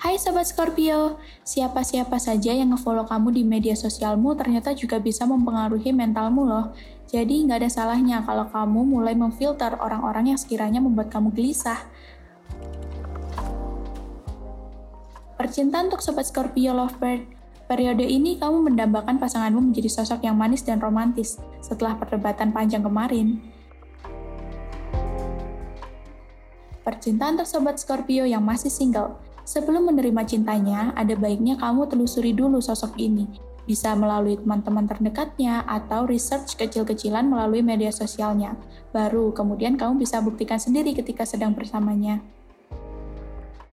Hai Sobat Scorpio, siapa-siapa saja yang ngefollow kamu di media sosialmu ternyata juga bisa mempengaruhi mentalmu loh. Jadi nggak ada salahnya kalau kamu mulai memfilter orang-orang yang sekiranya membuat kamu gelisah. Percintaan untuk Sobat Scorpio Lovebird, periode ini kamu mendambakan pasanganmu menjadi sosok yang manis dan romantis setelah perdebatan panjang kemarin. Percintaan untuk Sobat Scorpio yang masih single, Sebelum menerima cintanya, ada baiknya kamu telusuri dulu sosok ini. Bisa melalui teman-teman terdekatnya atau research kecil-kecilan melalui media sosialnya. Baru kemudian kamu bisa buktikan sendiri ketika sedang bersamanya.